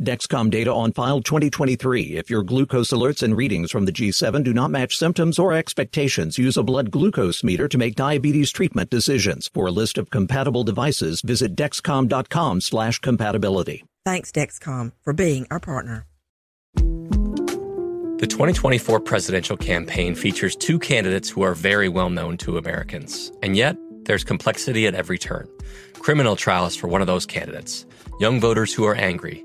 Dexcom data on file 2023. If your glucose alerts and readings from the G7 do not match symptoms or expectations, use a blood glucose meter to make diabetes treatment decisions. For a list of compatible devices, visit dexcom.com slash compatibility. Thanks, Dexcom, for being our partner. The 2024 presidential campaign features two candidates who are very well known to Americans. And yet, there's complexity at every turn. Criminal trials for one of those candidates, young voters who are angry,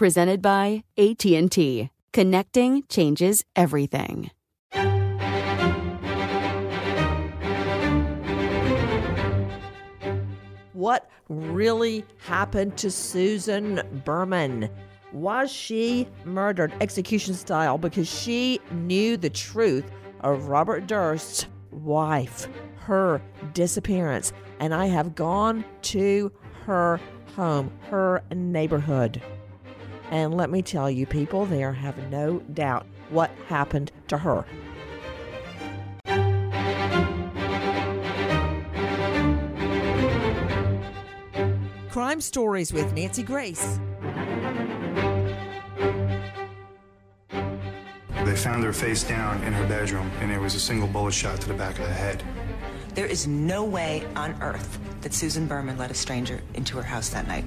presented by AT&T. Connecting changes everything. What really happened to Susan Berman? Was she murdered execution style because she knew the truth of Robert Durst's wife, her disappearance? And I have gone to her home, her neighborhood. And let me tell you, people there have no doubt what happened to her. Crime Stories with Nancy Grace. They found her face down in her bedroom, and it was a single bullet shot to the back of the head. There is no way on earth that Susan Berman let a stranger into her house that night.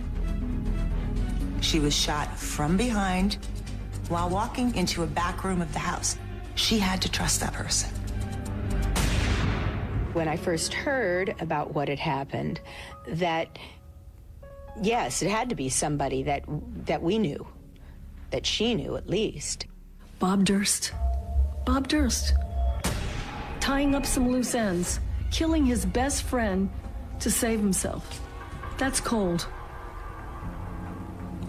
She was shot from behind while walking into a back room of the house. She had to trust that person. When I first heard about what had happened, that yes, it had to be somebody that that we knew, that she knew at least. Bob Durst. Bob Durst. Tying up some loose ends, killing his best friend to save himself. That's cold.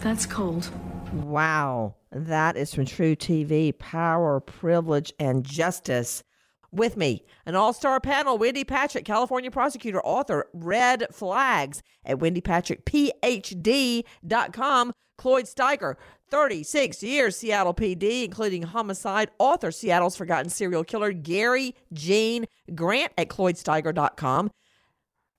That's cold. Wow. That is from True TV Power, Privilege, and Justice. With me, an all star panel Wendy Patrick, California prosecutor, author, Red Flags at wendypatrickphd.com. Cloyd Steiger, 36 years Seattle PD, including homicide, author, Seattle's Forgotten Serial Killer, Gary Gene Grant at cloydsteiger.com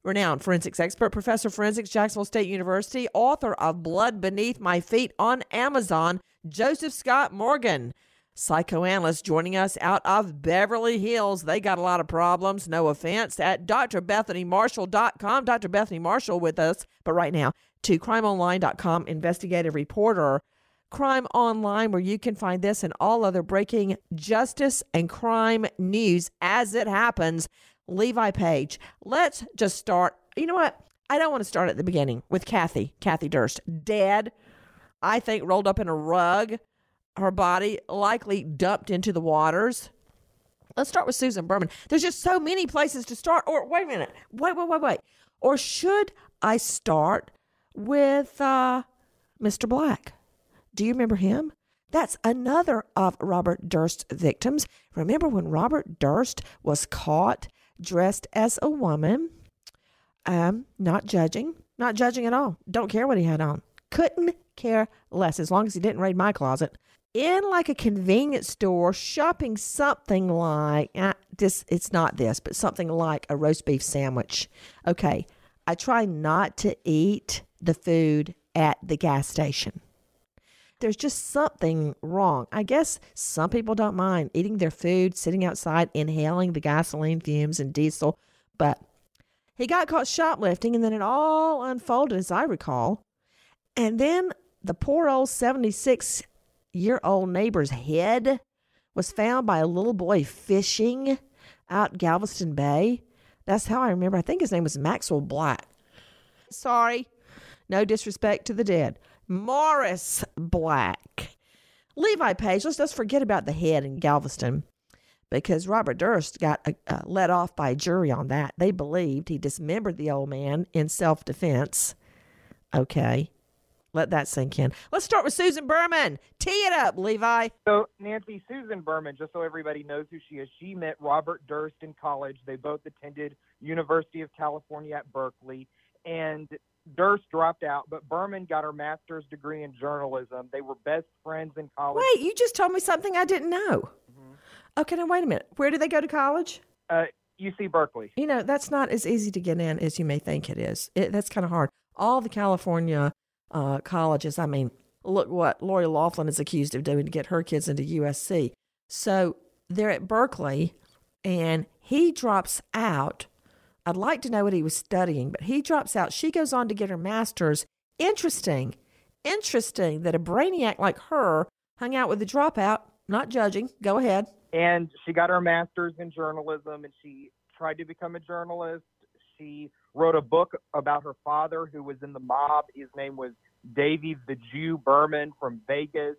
renowned forensics expert, professor of forensics, Jacksonville State University, author of Blood Beneath My Feet on Amazon, Joseph Scott Morgan. Psychoanalyst joining us out of Beverly Hills. They got a lot of problems, no offense, at drbethanymarshall.com. Dr. Bethany Marshall with us, but right now to crimeonline.com investigative reporter. Crime Online, where you can find this and all other breaking justice and crime news as it happens. Levi Page. Let's just start. You know what? I don't want to start at the beginning with Kathy, Kathy Durst, dead. I think rolled up in a rug, her body likely dumped into the waters. Let's start with Susan Berman. There's just so many places to start. Or wait a minute. Wait, wait, wait, wait. Or should I start with uh, Mr. Black? Do you remember him? That's another of Robert Durst's victims. Remember when Robert Durst was caught dressed as a woman? Um, not judging, not judging at all. Don't care what he had on. Couldn't care less as long as he didn't raid my closet. In like a convenience store, shopping something like uh, this. It's not this, but something like a roast beef sandwich. Okay, I try not to eat the food at the gas station there's just something wrong. I guess some people don't mind eating their food, sitting outside, inhaling the gasoline fumes and diesel, but he got caught shoplifting and then it all unfolded, as I recall. And then the poor old 76 year old neighbor's head was found by a little boy fishing out Galveston Bay. That's how I remember. I think his name was Maxwell Black. Sorry, no disrespect to the dead. Morris Black. Levi Page, let's just forget about the head in Galveston because Robert Durst got uh, uh, let off by a jury on that. They believed he dismembered the old man in self defense. Okay. Let that sink in. Let's start with Susan Berman. Tee it up, Levi. So, Nancy, Susan Berman, just so everybody knows who she is, she met Robert Durst in college. They both attended University of California at Berkeley. And Durst dropped out, but Berman got her master's degree in journalism. They were best friends in college. Wait, you just told me something I didn't know. Mm-hmm. Okay, now wait a minute. Where did they go to college? Uh, UC Berkeley. You know, that's not as easy to get in as you may think it is. It, that's kind of hard. All the California uh, colleges, I mean, look what Lori Loughlin is accused of doing to get her kids into USC. So they're at Berkeley, and he drops out I'd like to know what he was studying, but he drops out. She goes on to get her master's. Interesting. Interesting that a brainiac like her hung out with a dropout. Not judging. Go ahead. And she got her master's in journalism and she tried to become a journalist. She wrote a book about her father who was in the mob. His name was Davy the Jew Berman from Vegas.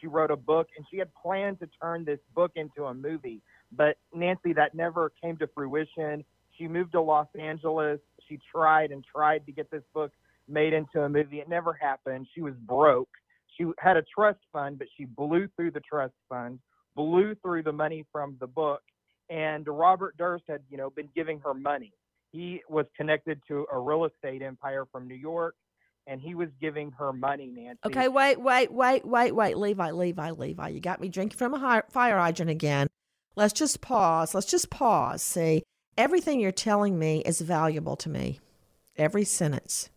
She wrote a book and she had planned to turn this book into a movie. But Nancy, that never came to fruition. She moved to Los Angeles. She tried and tried to get this book made into a movie. It never happened. She was broke. She had a trust fund, but she blew through the trust fund, blew through the money from the book. And Robert Durst had, you know, been giving her money. He was connected to a real estate empire from New York, and he was giving her money, Nancy. Okay, wait, wait, wait, wait, wait, Levi, Levi, Levi. You got me drinking from a fire hydrant again. Let's just pause. Let's just pause. See, Everything you're telling me is valuable to me, every sentence.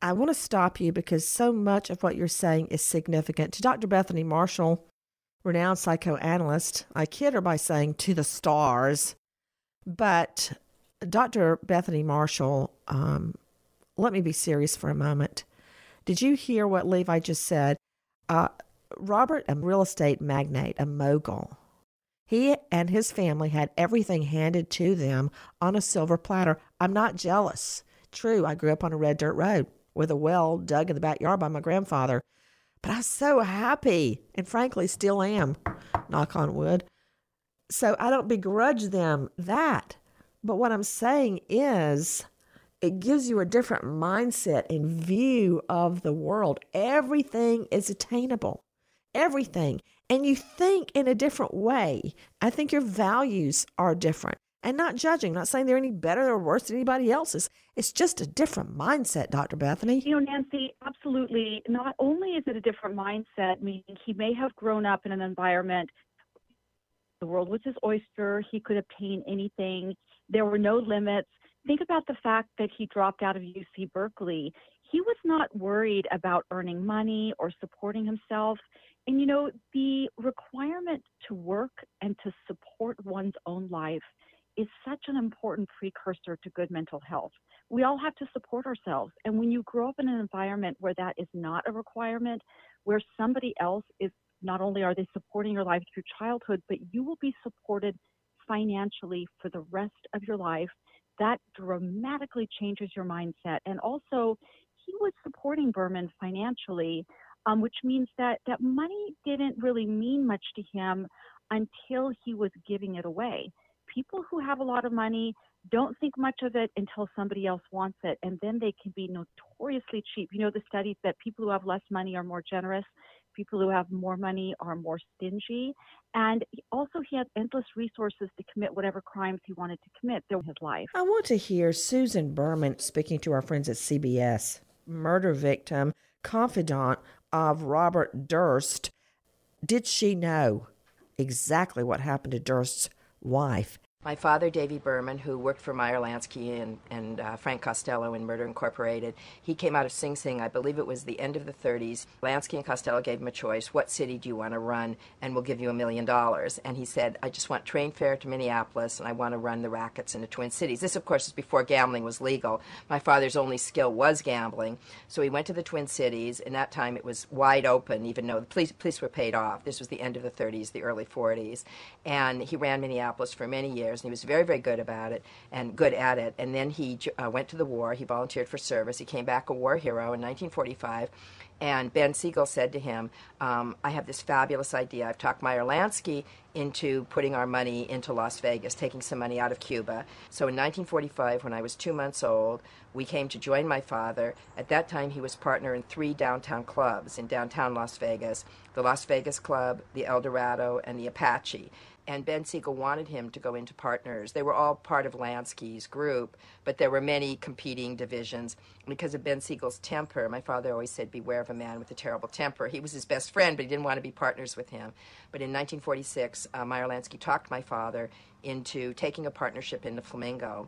I want to stop you because so much of what you're saying is significant. To Dr. Bethany Marshall, renowned psychoanalyst, I kid her by saying to the stars, but Dr. Bethany Marshall, um, let me be serious for a moment. Did you hear what Levi just said? Uh, Robert, a real estate magnate, a mogul, he and his family had everything handed to them on a silver platter. I'm not jealous. True, I grew up on a red dirt road with a well dug in the backyard by my grandfather. But I was so happy, and frankly, still am, knock on wood. So I don't begrudge them that. But what I'm saying is, it gives you a different mindset and view of the world. Everything is attainable. Everything and you think in a different way. I think your values are different and not judging, not saying they're any better or worse than anybody else's. It's just a different mindset, Dr. Bethany. You know, Nancy, absolutely. Not only is it a different mindset, meaning he may have grown up in an environment, the world was his oyster, he could obtain anything, there were no limits. Think about the fact that he dropped out of UC Berkeley. He was not worried about earning money or supporting himself. And you know, the requirement to work and to support one's own life is such an important precursor to good mental health. We all have to support ourselves. And when you grow up in an environment where that is not a requirement, where somebody else is not only are they supporting your life through childhood, but you will be supported financially for the rest of your life, that dramatically changes your mindset. And also, he was supporting Berman financially um, which means that that money didn't really mean much to him until he was giving it away. People who have a lot of money don't think much of it until somebody else wants it, and then they can be notoriously cheap. You know, the studies that people who have less money are more generous, people who have more money are more stingy, and also he had endless resources to commit whatever crimes he wanted to commit through his life. I want to hear Susan Berman speaking to our friends at CBS, murder victim, confidant of Robert Durst. Did she know exactly what happened to Durst's wife? My father, Davy Berman, who worked for Meyer Lansky and, and uh, Frank Costello in Murder Incorporated, he came out of Sing Sing, I believe it was the end of the 30s. Lansky and Costello gave him a choice what city do you want to run, and we'll give you a million dollars. And he said, I just want train fare to Minneapolis, and I want to run the rackets in the Twin Cities. This, of course, is before gambling was legal. My father's only skill was gambling, so he went to the Twin Cities. In that time, it was wide open, even though the police, police were paid off. This was the end of the 30s, the early 40s. And he ran Minneapolis for many years years, and he was very, very good about it and good at it. And then he uh, went to the war. He volunteered for service. He came back a war hero in 1945. And Ben Siegel said to him, um, I have this fabulous idea. I've talked Meyer Lansky into putting our money into Las Vegas, taking some money out of Cuba. So in 1945, when I was two months old, we came to join my father. At that time, he was partner in three downtown clubs in downtown Las Vegas the Las Vegas Club, the El Dorado, and the Apache and Ben Siegel wanted him to go into partners. They were all part of Lansky's group, but there were many competing divisions. Because of Ben Siegel's temper, my father always said, Beware of a man with a terrible temper. He was his best friend, but he didn't want to be partners with him. But in 1946, uh, Meyer Lansky talked my father into taking a partnership in the Flamingo.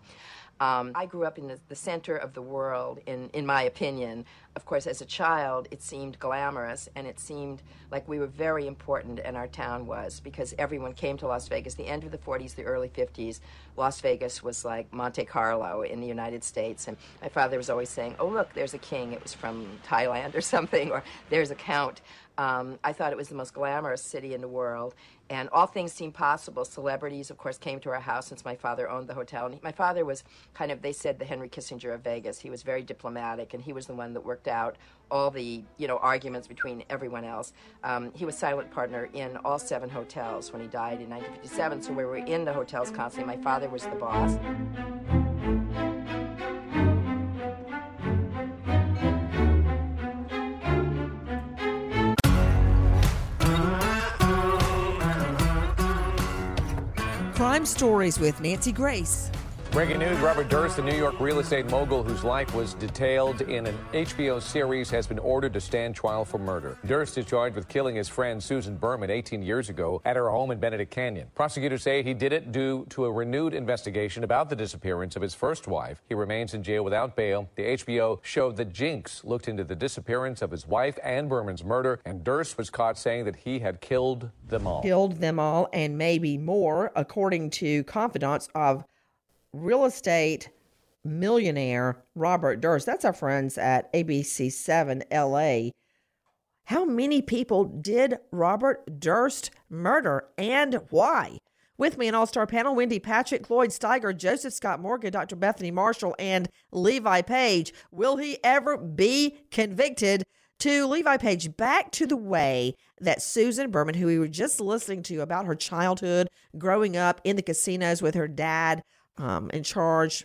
Um, I grew up in the, the, center of the world, in, in my opinion. Of course, as a child, it seemed glamorous and it seemed like we were very important, and our town was because everyone came to Las Vegas. The end of the 40s, the early 50s, Las Vegas was like Monte Carlo in the United States. And my father was always saying, Oh, look, there's a king. It was from Thailand or something, or there's a count. Um, I thought it was the most glamorous city in the world, and all things seemed possible. Celebrities, of course, came to our house since my father owned the hotel. And he, my father was kind of, they said, the Henry Kissinger of Vegas. He was very diplomatic, and he was the one that worked out all the, you know, arguments between everyone else. Um, he was silent partner in all seven hotels when he died in 1957. So we were in the hotels constantly. My father was the boss. Crime Stories with Nancy Grace. Breaking news Robert Durst, the New York real estate mogul whose life was detailed in an HBO series, has been ordered to stand trial for murder. Durst is charged with killing his friend Susan Berman 18 years ago at her home in Benedict Canyon. Prosecutors say he did it due to a renewed investigation about the disappearance of his first wife. He remains in jail without bail. The HBO showed that Jinx looked into the disappearance of his wife and Berman's murder, and Durst was caught saying that he had killed them all. Killed them all and maybe more, according to confidants of real estate millionaire Robert Durst. That's our friends at ABC7 LA. How many people did Robert Durst murder and why? With me, an all star panel Wendy Patrick, Cloyd Steiger, Joseph Scott Morgan, Dr. Bethany Marshall, and Levi Page. Will he ever be convicted? To Levi Page, back to the way that Susan Berman, who we were just listening to about her childhood, growing up in the casinos with her dad, um, in charge,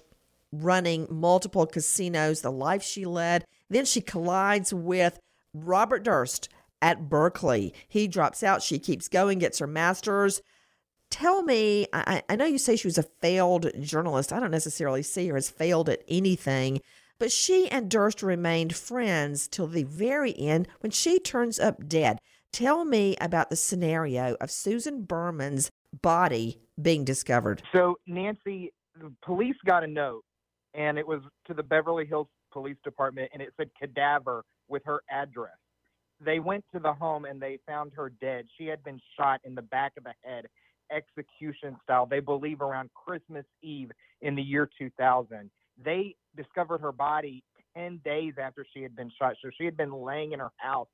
running multiple casinos, the life she led. Then she collides with Robert Durst at Berkeley. He drops out. She keeps going, gets her master's. Tell me, I, I know you say she was a failed journalist. I don't necessarily see her as failed at anything, but she and Durst remained friends till the very end when she turns up dead. Tell me about the scenario of Susan Berman's body being discovered. So, Nancy, the police got a note, and it was to the Beverly Hills Police Department, and it said cadaver with her address. They went to the home and they found her dead. She had been shot in the back of the head, execution style. They believe around Christmas Eve in the year 2000. They discovered her body 10 days after she had been shot. So she had been laying in her house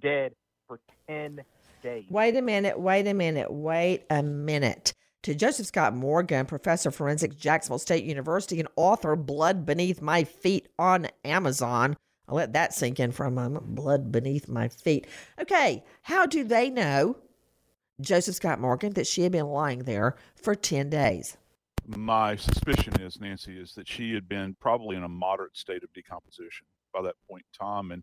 dead for 10 days. Wait a minute, wait a minute, wait a minute to Joseph Scott Morgan, professor of forensics, Jacksonville State University, and author Blood Beneath My Feet on Amazon. I'll let that sink in for a moment. Blood Beneath My Feet. Okay, how do they know Joseph Scott Morgan that she had been lying there for 10 days. My suspicion is, Nancy, is that she had been probably in a moderate state of decomposition by that point in time. And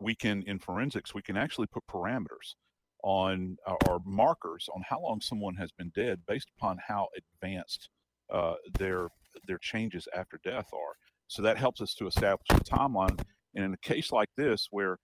we can, in forensics, we can actually put parameters on uh, or markers on how long someone has been dead based upon how advanced uh, their their changes after death are. So that helps us to establish a timeline. And in a case like this, where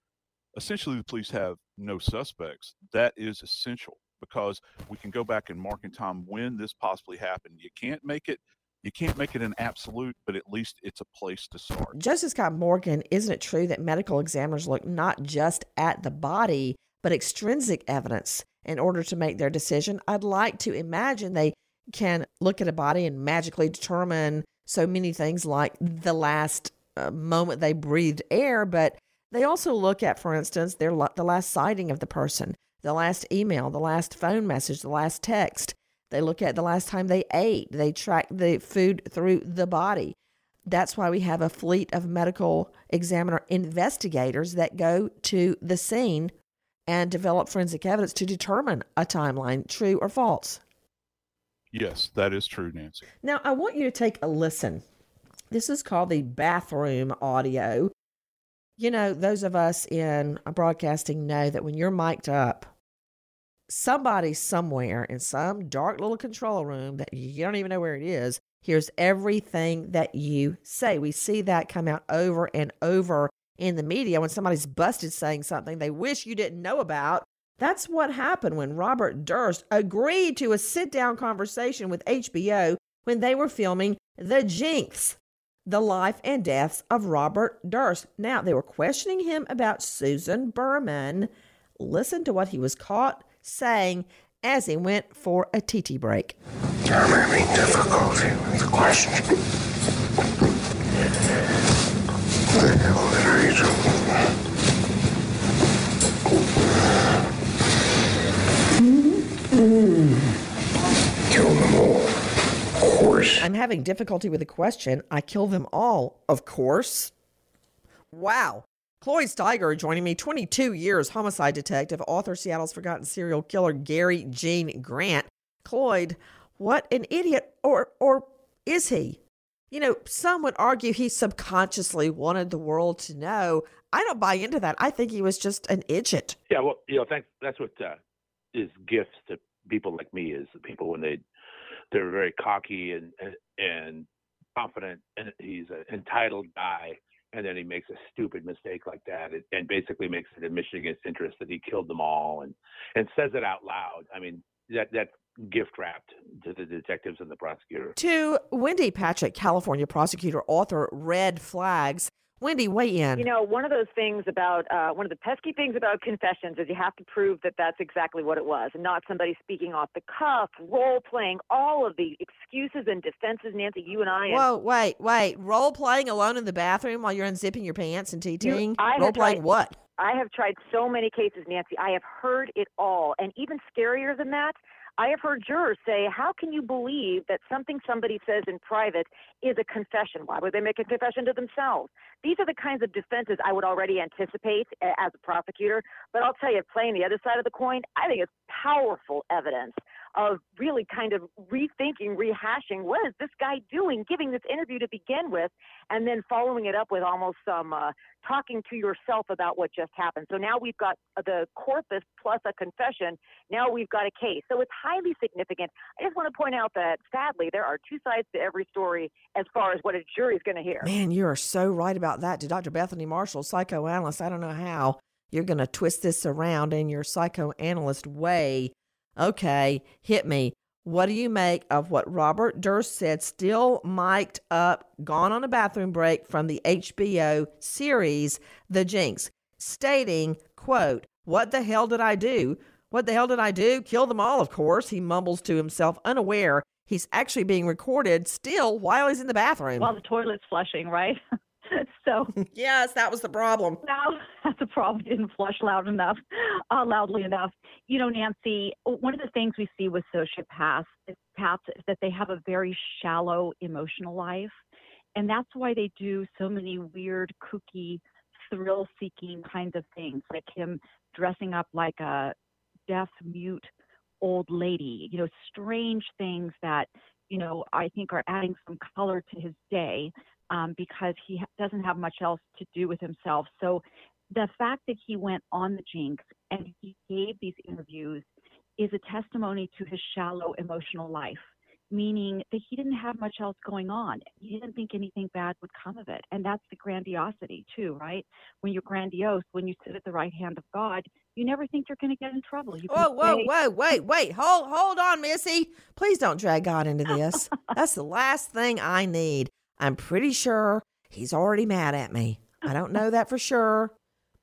essentially the police have no suspects, that is essential because we can go back and mark in time when this possibly happened. You can't make it you can't make it an absolute, but at least it's a place to start. Joseph Scott Morgan, isn't it true that medical examiners look not just at the body, but extrinsic evidence in order to make their decision? I'd like to imagine they can look at a body and magically determine so many things like the last uh, moment they breathed air, but they also look at, for instance, their the last sighting of the person, the last email, the last phone message, the last text. They look at the last time they ate. They track the food through the body. That's why we have a fleet of medical examiner investigators that go to the scene and develop forensic evidence to determine a timeline, true or false. Yes, that is true, Nancy. Now, I want you to take a listen. This is called the bathroom audio. You know, those of us in broadcasting know that when you're mic'd up, somebody somewhere in some dark little control room that you don't even know where it is hears everything that you say. We see that come out over and over in the media when somebody's busted saying something they wish you didn't know about. That's what happened when Robert Durst agreed to a sit down conversation with HBO when they were filming The Jinx, the life and deaths of Robert Durst. Now, they were questioning him about Susan Berman. Listen to what he was caught saying as he went for a TT break. I'm having difficulty with the question. The hell did I? Hmm? Kill them all. Of course. I'm having difficulty with the question. I kill them all, of course. Wow. Cloyd Steiger joining me, 22 years homicide detective, author Seattle's Forgotten Serial Killer Gary Gene Grant. Cloyd, what an idiot, or or is he? You know, some would argue he subconsciously wanted the world to know. I don't buy into that. I think he was just an idiot. Yeah, well, you know, thanks. That's what uh, is gifts to people like me is people when they they're very cocky and and confident, and he's an entitled guy and then he makes a stupid mistake like that and, and basically makes it in against interest that he killed them all and and says it out loud. I mean, that that's gift wrapped to the detectives and the prosecutor. To Wendy Patrick, California prosecutor, author, Red Flags. Wendy, weigh in. You know, one of those things about uh, one of the pesky things about confessions is you have to prove that that's exactly what it was, and not somebody speaking off the cuff, role playing, all of the excuses and defenses. Nancy, you and I. Whoa, wait, wait! Role playing alone in the bathroom while you're unzipping your pants and TTing. Role playing what? I have tried so many cases, Nancy. I have heard it all, and even scarier than that. I have heard jurors say, How can you believe that something somebody says in private is a confession? Why would they make a confession to themselves? These are the kinds of defenses I would already anticipate as a prosecutor. But I'll tell you, playing the other side of the coin, I think it's powerful evidence of really kind of rethinking, rehashing what is this guy doing, giving this interview to begin with, and then following it up with almost some uh, talking to yourself about what just happened. So now we've got the corpus plus a confession. Now we've got a case. So it's highly significant. I just want to point out that sadly, there are two sides to every story as far as what a jury is going to hear. Man, you are so right about that. To Dr. Bethany Marshall, psychoanalyst, I don't know how you're going to twist this around in your psychoanalyst way Okay, hit me. What do you make of what Robert Durst said, still mic'd up, gone on a bathroom break from the HBO series The Jinx, stating, quote, What the hell did I do? What the hell did I do? Kill them all, of course, he mumbles to himself, unaware he's actually being recorded still while he's in the bathroom. While the toilet's flushing, right? so yes, that was the problem. Now that's a problem. Didn't flush loud enough, uh, loudly enough. You know, Nancy. One of the things we see with sociopaths is that they have a very shallow emotional life, and that's why they do so many weird, kooky, thrill-seeking kinds of things, like him dressing up like a deaf mute old lady. You know, strange things that you know I think are adding some color to his day um, because he doesn't have much else to do with himself. So the fact that he went on the Jinx and he gave these interviews is a testimony to his shallow emotional life meaning that he didn't have much else going on. He didn't think anything bad would come of it. And that's the grandiosity, too, right? When you're grandiose, when you sit at the right hand of God, you never think you're going to get in trouble. You whoa, whoa, say, whoa, wait, wait. Hold, hold on, Missy. Please don't drag God into this. that's the last thing I need. I'm pretty sure he's already mad at me. I don't know that for sure,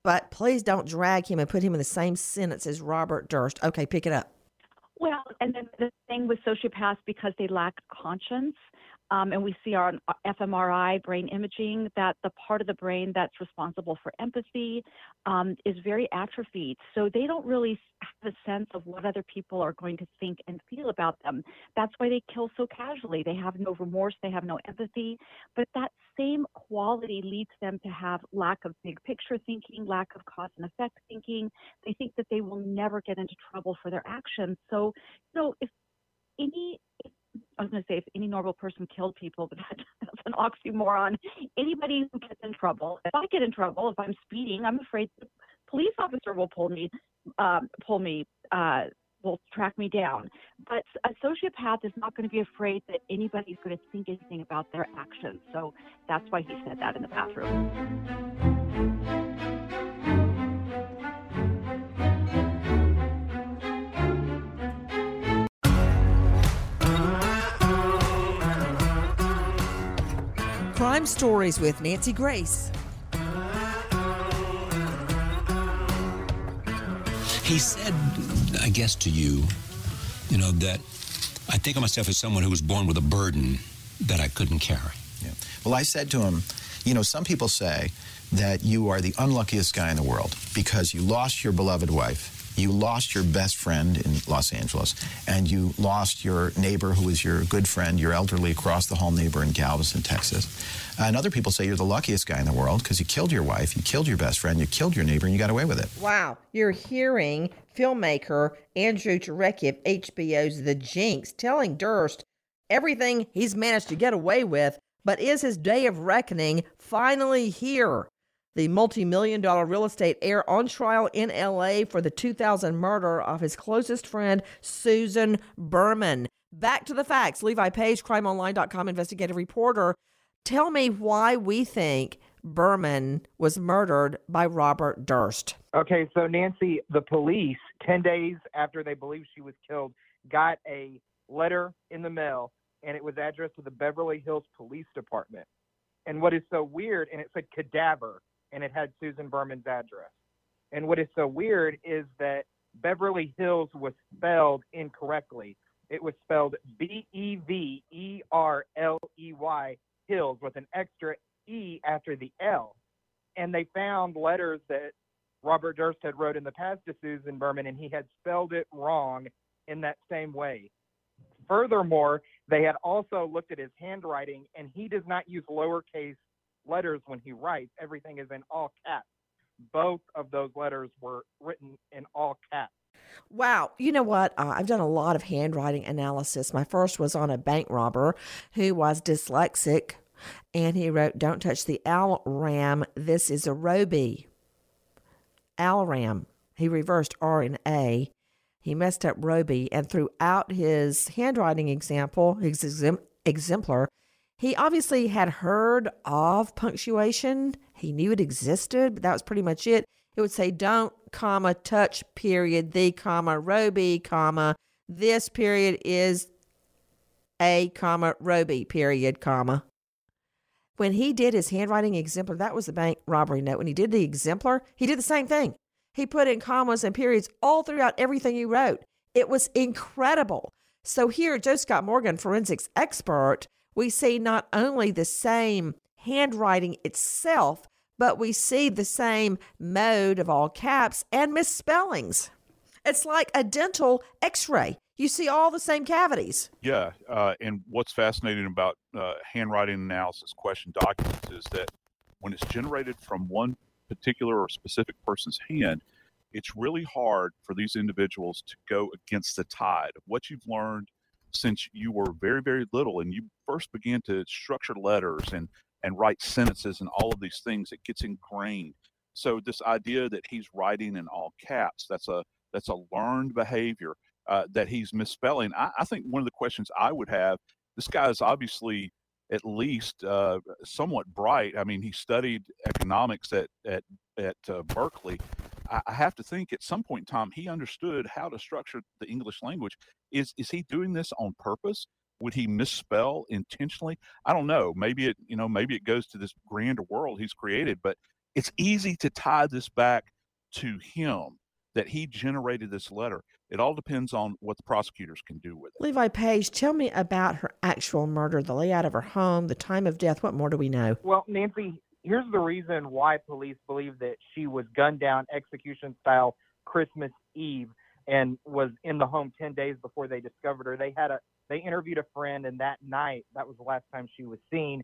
but please don't drag him and put him in the same sentence as Robert Durst. Okay, pick it up. Well, and then the thing with sociopaths, because they lack conscience, um, and we see on fMRI brain imaging that the part of the brain that's responsible for empathy um, is very atrophied. So they don't really have a sense of what other people are going to think and feel about them. That's why they kill so casually. They have no remorse, they have no empathy. But that same quality leads them to have lack of big picture thinking, lack of cause and effect thinking. They think that they will never get into trouble for their actions. So, you know, if any if I was going to say if any normal person killed people, but that, that's an oxymoron. Anybody who gets in trouble, if I get in trouble, if I'm speeding, I'm afraid the police officer will pull me, um, pull me, uh, will track me down. But a sociopath is not going to be afraid that anybody's going to think anything about their actions. So that's why he said that in the bathroom. Crime Stories with Nancy Grace. He said, I guess to you, you know, that I think of myself as someone who was born with a burden that I couldn't carry. Yeah. Well, I said to him, you know, some people say that you are the unluckiest guy in the world because you lost your beloved wife you lost your best friend in Los Angeles, and you lost your neighbor who was your good friend, your elderly across the hall neighbor in Galveston, Texas. And other people say you're the luckiest guy in the world because you killed your wife, you killed your best friend, you killed your neighbor, and you got away with it. Wow. You're hearing filmmaker Andrew Jarecki of HBO's The Jinx telling Durst everything he's managed to get away with, but is his day of reckoning finally here? The multi million dollar real estate heir on trial in LA for the 2000 murder of his closest friend, Susan Berman. Back to the facts. Levi Page, crimeonline.com investigative reporter. Tell me why we think Berman was murdered by Robert Durst. Okay, so Nancy, the police, 10 days after they believe she was killed, got a letter in the mail and it was addressed to the Beverly Hills Police Department. And what is so weird, and it said cadaver and it had Susan Berman's address. And what is so weird is that Beverly Hills was spelled incorrectly. It was spelled B E V E R L E Y Hills with an extra E after the L. And they found letters that Robert Durst had wrote in the past to Susan Berman, and he had spelled it wrong in that same way. Furthermore, they had also looked at his handwriting, and he does not use lowercase letters when he writes, everything is in all caps. Both of those letters were written in all caps. Wow. You know what? Uh, I've done a lot of handwriting analysis. My first was on a bank robber who was dyslexic, and he wrote, Don't touch the Al Ram. This is a Roby. Al Ram. He reversed R and A. He messed up Roby, and throughout his handwriting example, his exemplar, he obviously had heard of punctuation. He knew it existed, but that was pretty much it. It would say don't, comma, touch, period, the, comma, Roby, comma, this period is a, comma, Roby, period, comma. When he did his handwriting exemplar, that was the bank robbery note. When he did the exemplar, he did the same thing. He put in commas and periods all throughout everything he wrote. It was incredible. So here, Joe Scott Morgan, forensics expert, we see not only the same handwriting itself, but we see the same mode of all caps and misspellings. It's like a dental x ray. You see all the same cavities. Yeah. Uh, and what's fascinating about uh, handwriting analysis question documents is that when it's generated from one particular or specific person's hand, it's really hard for these individuals to go against the tide what you've learned since you were very, very little and you first began to structure letters and, and write sentences and all of these things. It gets ingrained. So this idea that he's writing in all caps, that's a that's a learned behavior uh, that he's misspelling. I, I, think one of the questions I would have, this guy is obviously at least uh, somewhat bright. I mean, he studied economics at at at uh, Berkeley. I, I have to think at some point in time he understood how to structure the English language. Is is he doing this on purpose? Would he misspell intentionally? I don't know. Maybe it you know maybe it goes to this grander world he's created, but it's easy to tie this back to him that he generated this letter. It all depends on what the prosecutors can do with it. Levi Page, tell me about her actual murder, the layout of her home, the time of death. What more do we know? Well, Nancy, here's the reason why police believe that she was gunned down execution style Christmas Eve and was in the home 10 days before they discovered her. They had a they interviewed a friend and that night, that was the last time she was seen,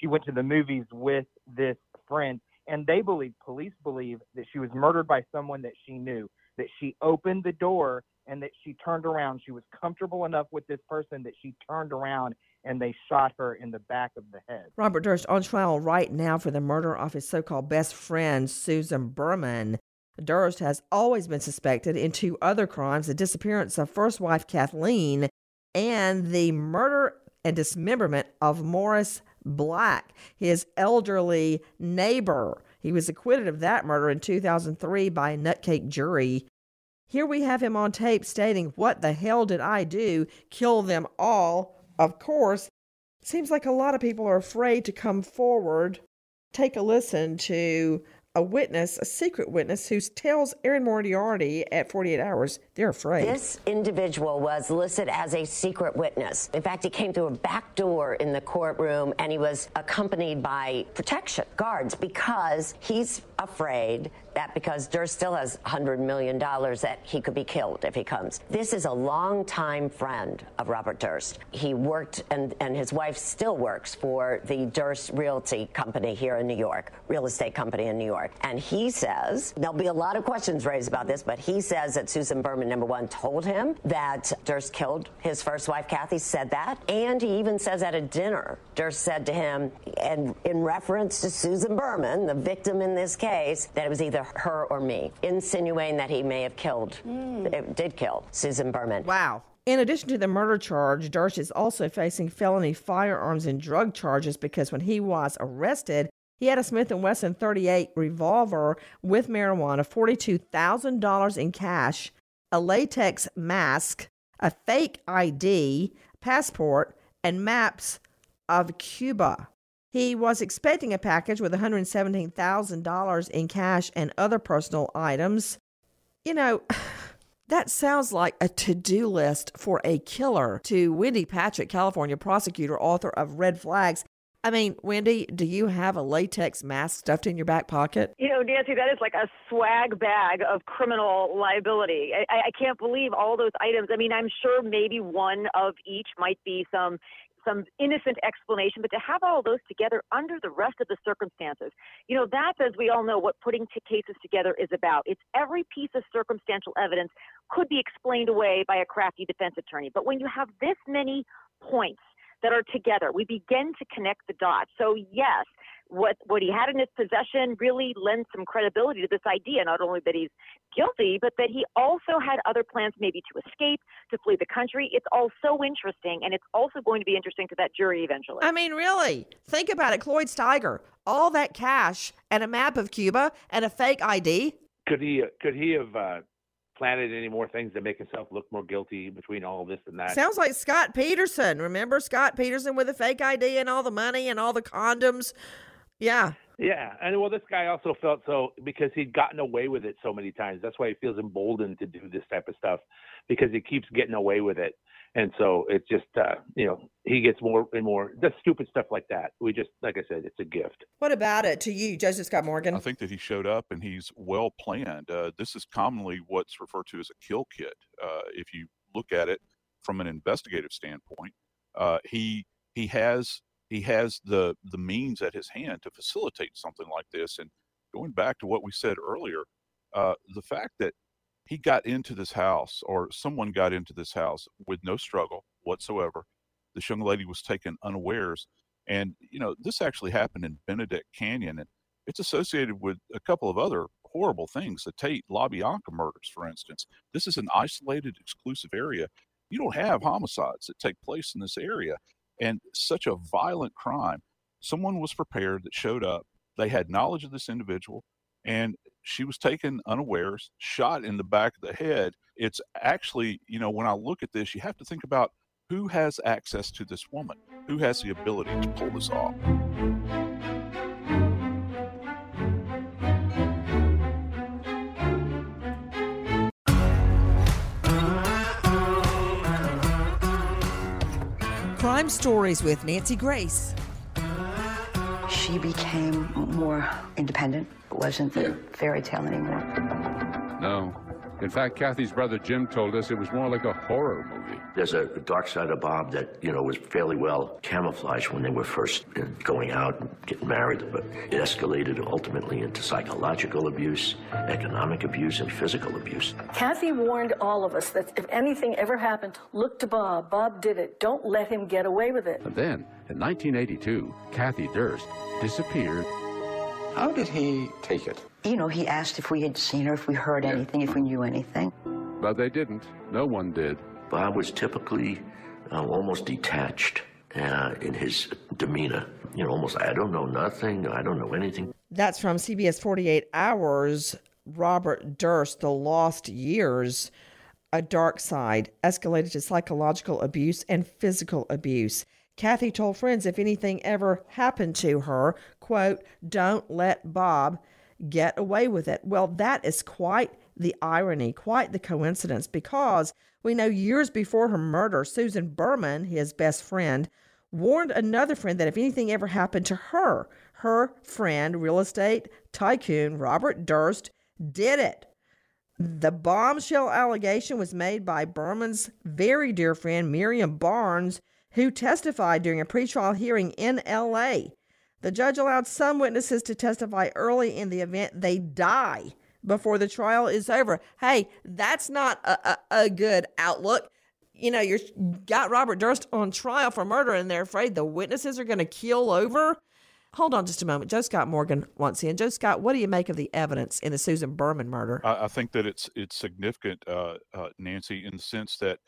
she went to the movies with this friend and they believe police believe that she was murdered by someone that she knew that she opened the door and that she turned around she was comfortable enough with this person that she turned around and they shot her in the back of the head robert durst on trial right now for the murder of his so-called best friend susan berman durst has always been suspected in two other crimes the disappearance of first wife kathleen and the murder and dismemberment of morris Black, his elderly neighbor. He was acquitted of that murder in 2003 by a nutcake jury. Here we have him on tape stating, What the hell did I do? Kill them all. Of course, seems like a lot of people are afraid to come forward. Take a listen to a witness, a secret witness, who tells Erin Moriarty at 48 Hours they're afraid. This individual was listed as a secret witness. In fact, he came through a back door in the courtroom and he was accompanied by protection guards because he's afraid that because Durst still has $100 million that he could be killed if he comes. This is a longtime friend of Robert Durst. He worked, and, and his wife still works for the Durst Realty Company here in New York, real estate company in New York. And he says, there'll be a lot of questions raised about this, but he says that Susan Berman, number one, told him that Durst killed his first wife, Kathy, said that. And he even says at a dinner, Durst said to him, and in reference to Susan Berman, the victim in this case, that it was either her or me, insinuating that he may have killed, mm. did kill Susan Berman. Wow. In addition to the murder charge, Durst is also facing felony firearms and drug charges because when he was arrested, he had a Smith & Wesson 38 revolver with marijuana, $42,000 in cash, a latex mask, a fake ID, passport, and maps of Cuba. He was expecting a package with $117,000 in cash and other personal items. You know, that sounds like a to do list for a killer to Wendy Patrick, California prosecutor, author of Red Flags. I mean, Wendy, do you have a latex mask stuffed in your back pocket? You know, Nancy, that is like a swag bag of criminal liability. I, I can't believe all those items. I mean, I'm sure maybe one of each might be some some innocent explanation, but to have all those together under the rest of the circumstances, you know, that's, as we all know, what putting t- cases together is about. It's every piece of circumstantial evidence could be explained away by a crafty defense attorney. But when you have this many points that are together, we begin to connect the dots. So, yes, what what he had in his possession really lends some credibility to this idea not only that he's guilty but that he also had other plans maybe to escape to flee the country. It's all so interesting and it's also going to be interesting to that jury eventually. I mean really think about it. Cloyd steiger all that cash and a map of cuba and a fake id could he could he have uh, planted any more things to make himself look more guilty between all this and that. Sounds like Scott Peterson. Remember Scott Peterson with the fake ID and all the money and all the condoms? Yeah. Yeah, and well, this guy also felt so because he'd gotten away with it so many times. That's why he feels emboldened to do this type of stuff because he keeps getting away with it, and so it's just uh, you know he gets more and more the stupid stuff like that. We just like I said, it's a gift. What about it to you, Joseph Scott Morgan? I think that he showed up and he's well planned. Uh, this is commonly what's referred to as a kill kit. Uh, if you look at it from an investigative standpoint, uh, he he has he has the the means at his hand to facilitate something like this. And going back to what we said earlier, uh, the fact that he got into this house or someone got into this house with no struggle whatsoever. This young lady was taken unawares. And, you know, this actually happened in Benedict Canyon. And it's associated with a couple of other horrible things the Tate LaBianca murders, for instance. This is an isolated, exclusive area. You don't have homicides that take place in this area. And such a violent crime. Someone was prepared that showed up. They had knowledge of this individual and she was taken unawares, shot in the back of the head. It's actually, you know, when I look at this, you have to think about who has access to this woman, who has the ability to pull this off. Crime Stories with Nancy Grace. She became more independent. It wasn't the fairy tale anymore. No. In fact, Kathy's brother Jim told us it was more like a horror movie. There's a dark side of Bob that, you know, was fairly well camouflaged when they were first uh, going out and getting married, but it escalated ultimately into psychological abuse, economic abuse, and physical abuse. Kathy warned all of us that if anything ever happened, look to Bob. Bob did it. Don't let him get away with it. And then, in 1982, Kathy Durst disappeared. How did he take it? You know, he asked if we had seen her, if we heard anything, if we knew anything. But they didn't. No one did. Bob was typically uh, almost detached uh, in his demeanor. You know, almost, I don't know nothing, I don't know anything. That's from CBS 48 Hours. Robert Durst, The Lost Years, A Dark Side, escalated to psychological abuse and physical abuse. Kathy told friends if anything ever happened to her, quote, don't let Bob get away with it. Well, that is quite the irony, quite the coincidence, because we know years before her murder, Susan Berman, his best friend, warned another friend that if anything ever happened to her, her friend, real estate tycoon Robert Durst, did it. The bombshell allegation was made by Berman's very dear friend, Miriam Barnes, who testified during a pretrial hearing in LA. The judge allowed some witnesses to testify early in the event they die before the trial is over. Hey, that's not a, a, a good outlook. You know, you're got Robert Durst on trial for murder and they're afraid the witnesses are going to keel over. Hold on just a moment. Joe Scott Morgan wants in. Joe Scott, what do you make of the evidence in the Susan Berman murder? I, I think that it's it's significant, uh, uh, Nancy, in the sense that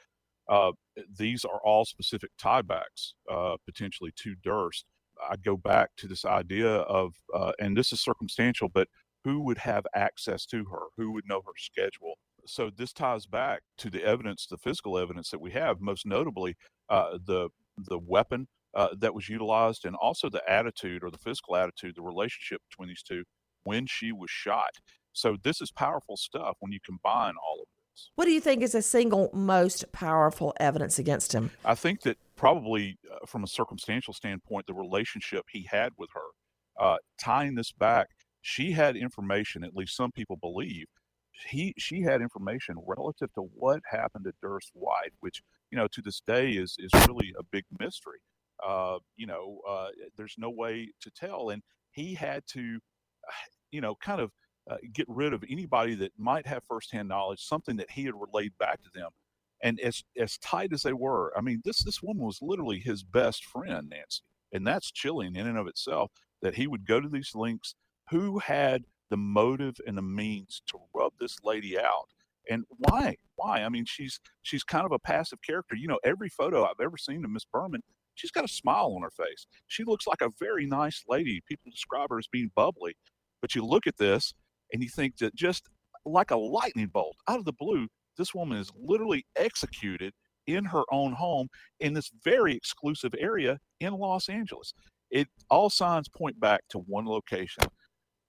uh, these are all specific tiebacks uh, potentially to Durst. I go back to this idea of, uh, and this is circumstantial, but who would have access to her? Who would know her schedule? So this ties back to the evidence, the physical evidence that we have, most notably uh, the the weapon uh, that was utilized, and also the attitude or the physical attitude, the relationship between these two when she was shot. So this is powerful stuff when you combine all of. What do you think is the single most powerful evidence against him? I think that probably uh, from a circumstantial standpoint, the relationship he had with her, uh, tying this back, she had information. At least some people believe he she had information relative to what happened to Durst's wife, which you know to this day is is really a big mystery. Uh, you know, uh, there's no way to tell, and he had to, you know, kind of uh, get rid of anybody that might have firsthand knowledge, something that he had relayed back to them. And as as tight as they were, I mean, this this woman was literally his best friend, Nancy, and that's chilling in and of itself. That he would go to these links. Who had the motive and the means to rub this lady out? And why? Why? I mean, she's she's kind of a passive character. You know, every photo I've ever seen of Miss Berman, she's got a smile on her face. She looks like a very nice lady. People describe her as being bubbly, but you look at this and you think that just like a lightning bolt out of the blue, this woman is literally executed in her own home in this very exclusive area in Los Angeles. It all signs point back to one location,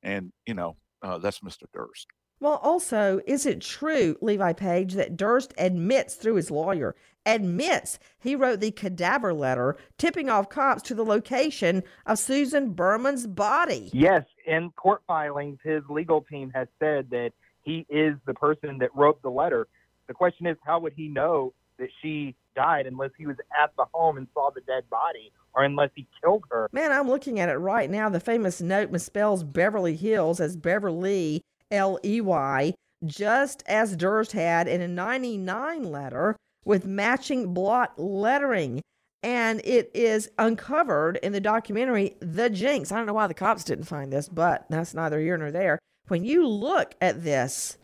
and you know uh, that's Mr. Durst. Well, also, is it true, Levi Page, that Durst admits through his lawyer, admits he wrote the cadaver letter tipping off cops to the location of Susan Berman's body? Yes, in court filings, his legal team has said that he is the person that wrote the letter. The question is, how would he know that she died unless he was at the home and saw the dead body or unless he killed her? Man, I'm looking at it right now. The famous note misspells Beverly Hills as Beverly L E Y, just as Durst had in a 99 letter with matching blot lettering. And it is uncovered in the documentary The Jinx. I don't know why the cops didn't find this, but that's neither here nor there. When you look at this,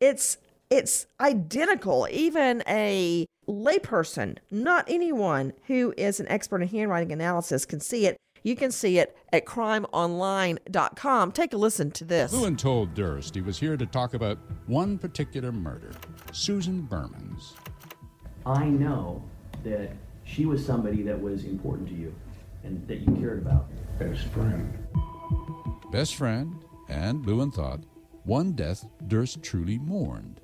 it's it's identical. Even a layperson, not anyone who is an expert in handwriting analysis, can see it. You can see it at crimeonline.com. Take a listen to this. Lewin told Durst he was here to talk about one particular murder Susan Berman's. I know that she was somebody that was important to you and that you cared about. Best friend. Best friend, and Lewin thought, one death Durst truly mourned.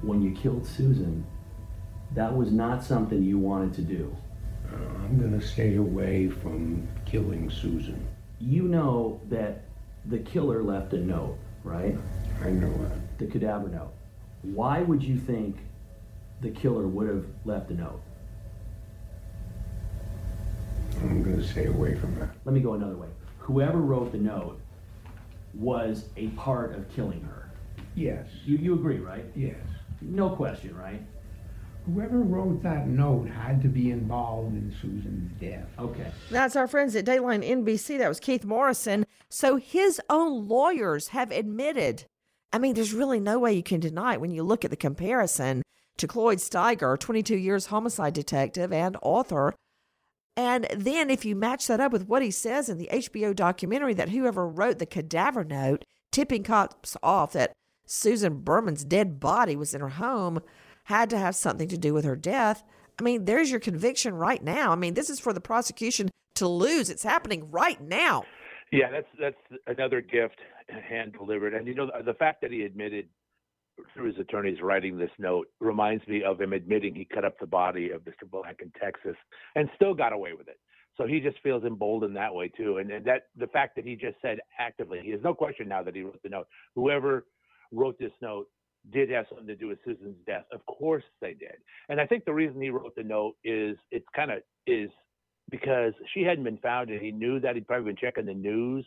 When you killed Susan, that was not something you wanted to do. Uh, I'm going to stay away from killing Susan. You know that the killer left a note, right? I know that. The cadaver note. Why would you think the killer would have left a note? I'm going to stay away from that. Let me go another way. Whoever wrote the note was a part of killing her. Yes. You, you agree, right? Yes. No question, right? Whoever wrote that note had to be involved in Susan's death. Okay. That's our friends at Dateline NBC. That was Keith Morrison. So his own lawyers have admitted. I mean, there's really no way you can deny it when you look at the comparison to Cloyd Steiger, 22 years homicide detective and author. And then if you match that up with what he says in the HBO documentary that whoever wrote the cadaver note, tipping cops off that Susan Berman's dead body was in her home, had to have something to do with her death. I mean, there's your conviction right now. I mean, this is for the prosecution to lose. It's happening right now. Yeah, that's that's another gift hand delivered. And you know, the fact that he admitted through his attorneys writing this note reminds me of him admitting he cut up the body of Mr. Black in Texas and still got away with it. So he just feels emboldened that way too. And, and that the fact that he just said actively, he has no question now that he wrote the note. Whoever wrote this note did have something to do with Susan's death. Of course they did. And I think the reason he wrote the note is it's kind of is because she hadn't been found and he knew that he'd probably been checking the news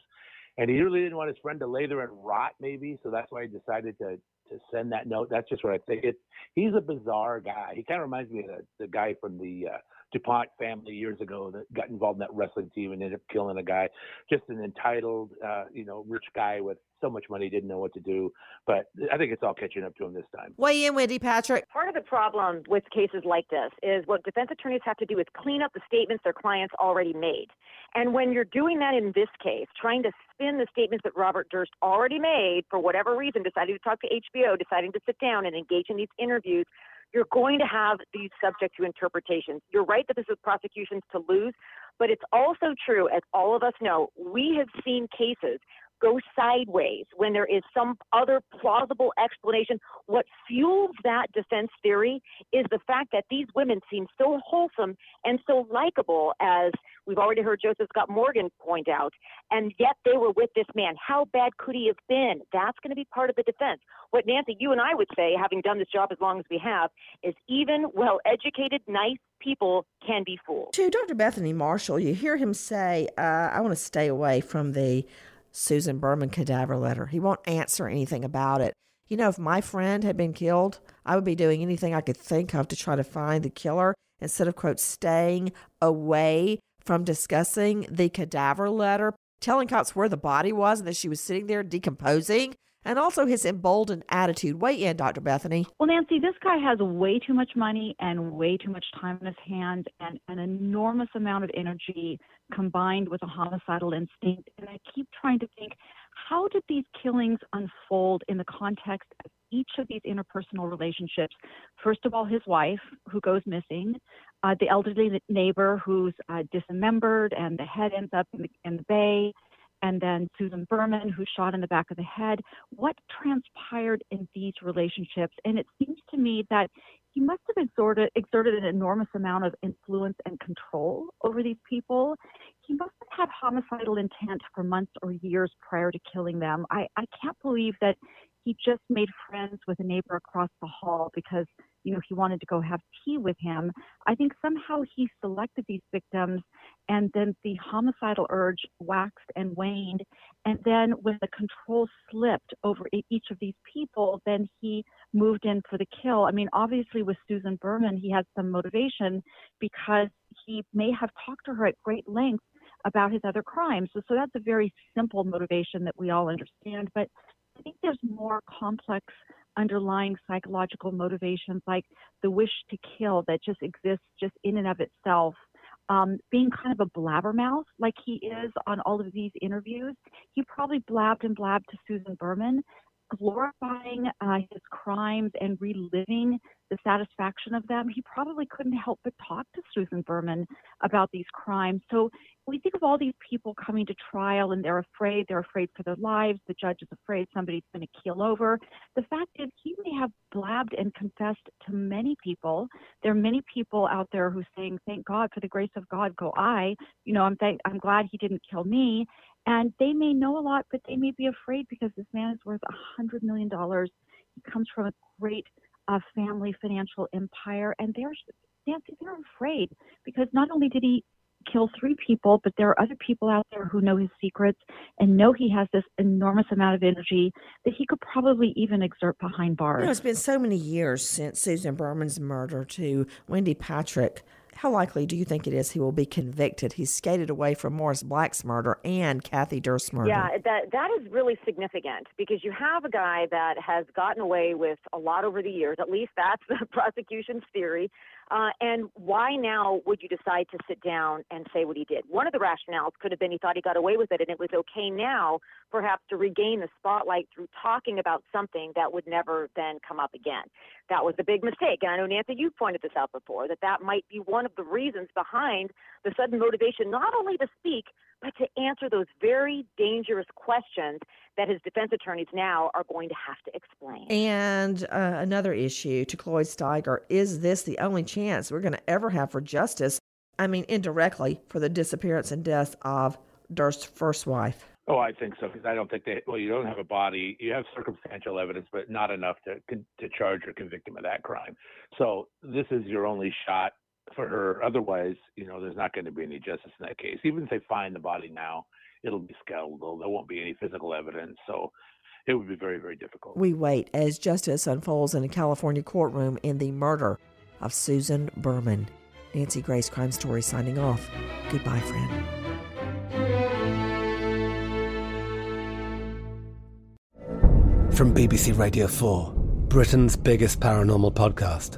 and he really didn't want his friend to lay there and rot maybe so that's why he decided to to send that note. That's just what i think. It's he's a bizarre guy. He kind of reminds me of the, the guy from the uh, du Pont family years ago that got involved in that wrestling team and ended up killing a guy just an entitled uh, you know rich guy with so much money didn't know what to do but i think it's all catching up to him this time Weigh in, Wendy Patrick. Part of the problem with cases like this is what defense attorneys have to do is clean up the statements their clients already made. And when you're doing that in this case, trying to spin the statements that Robert Durst already made for whatever reason, deciding to talk to HBO, deciding to sit down and engage in these interviews, you're going to have these subject to interpretations. You're right that this is prosecutions to lose, but it's also true, as all of us know, we have seen cases go sideways when there is some other plausible explanation. What fuels that defense theory is the fact that these women seem so wholesome and so likable, as we've already heard Joseph Scott Morgan point out, and yet they were with this man. How bad could he have been? That's going to be part of the defense. What Nancy, you and I would say, having done this job as long as we have, is even well educated, nice people can be fooled. To Dr. Bethany Marshall, you hear him say, uh, I want to stay away from the Susan Berman cadaver letter. He won't answer anything about it. You know, if my friend had been killed, I would be doing anything I could think of to try to find the killer instead of, quote, staying away from discussing the cadaver letter, telling cops where the body was and that she was sitting there decomposing, and also his emboldened attitude. Weigh in, Dr. Bethany. Well, Nancy, this guy has way too much money and way too much time in his hands and an enormous amount of energy combined with a homicidal instinct. And I keep trying to think how did these killings unfold in the context of each of these interpersonal relationships? First of all, his wife, who goes missing, uh, the elderly neighbor who's uh, dismembered and the head ends up in the, in the bay and then Susan Berman, who's shot in the back of the head. What transpired in these relationships? And it seems to me that he must have exerted, exerted an enormous amount of influence and control over these people. He must have had homicidal intent for months or years prior to killing them. I, I can't believe that he just made friends with a neighbor across the hall because you know he wanted to go have tea with him i think somehow he selected these victims and then the homicidal urge waxed and waned And then when the control slipped over each of these people, then he moved in for the kill. I mean, obviously with Susan Berman, he had some motivation because he may have talked to her at great length about his other crimes. So, so that's a very simple motivation that we all understand. But I think there's more complex underlying psychological motivations like the wish to kill that just exists just in and of itself. Um, being kind of a blabbermouth like he is on all of these interviews, he probably blabbed and blabbed to Susan Berman, glorifying uh, his crimes and reliving the satisfaction of them. He probably couldn't help but talk to Susan Berman about these crimes. So we think of all these people coming to trial and they're afraid, they're afraid for their lives, the judge is afraid somebody's going to keel over. The fact is, he may have blabbed and confessed to many people. There are many people out there who are saying, Thank God for the grace of God go I. You know, I'm, thank- I'm glad he didn't kill me. And they may know a lot, but they may be afraid because this man is worth a hundred million dollars. He comes from a great uh, family financial empire, and they're Nancy, they're afraid because not only did he kill three people, but there are other people out there who know his secrets and know he has this enormous amount of energy that he could probably even exert behind bars. You know, it's been so many years since Susan Berman's murder to Wendy Patrick. How likely do you think it is he will be convicted? He's skated away from Morris Black's murder and Kathy Durst's murder. Yeah, that that is really significant because you have a guy that has gotten away with a lot over the years. At least that's the prosecution's theory. Uh, and why now would you decide to sit down and say what he did? One of the rationales could have been he thought he got away with it, and it was okay now, perhaps, to regain the spotlight through talking about something that would never then come up again. That was a big mistake. And I know, Nancy, you pointed this out before, that that might be one of the reasons behind the sudden motivation not only to speak, but to answer those very dangerous questions that his defense attorneys now are going to have to explain. And uh, another issue to Cloyd Steiger is this the only chance we're going to ever have for justice? I mean, indirectly, for the disappearance and death of Durst's first wife. Oh, I think so because I don't think they. Well, you don't have a body. You have circumstantial evidence, but not enough to to charge or convict him of that crime. So this is your only shot for her. Otherwise, you know, there's not going to be any justice in that case. Even if they find the body now, it'll be skeletal. There won't be any physical evidence. So it would be very, very difficult. We wait as justice unfolds in a California courtroom in the murder of Susan Berman. Nancy Grace Crime Story signing off. Goodbye, friend. From BBC Radio 4, Britain's biggest paranormal podcast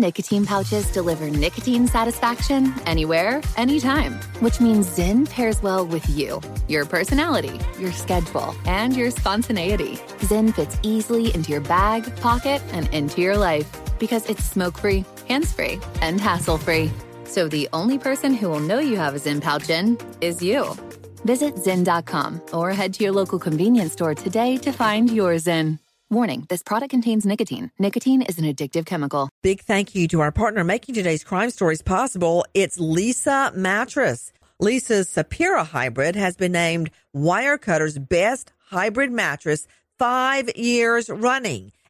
Nicotine pouches deliver nicotine satisfaction anywhere, anytime, which means ZYN pairs well with you, your personality, your schedule, and your spontaneity. ZYN fits easily into your bag, pocket, and into your life because it's smoke free, hands free, and hassle free. So the only person who will know you have a ZYN pouch in is you. Visit ZYN.com or head to your local convenience store today to find your ZYN. Warning this product contains nicotine. Nicotine is an addictive chemical. Big thank you to our partner making today's crime stories possible. It's Leesa Mattress. Leesa's Sapira hybrid has been named Wirecutter's best hybrid mattress five years running.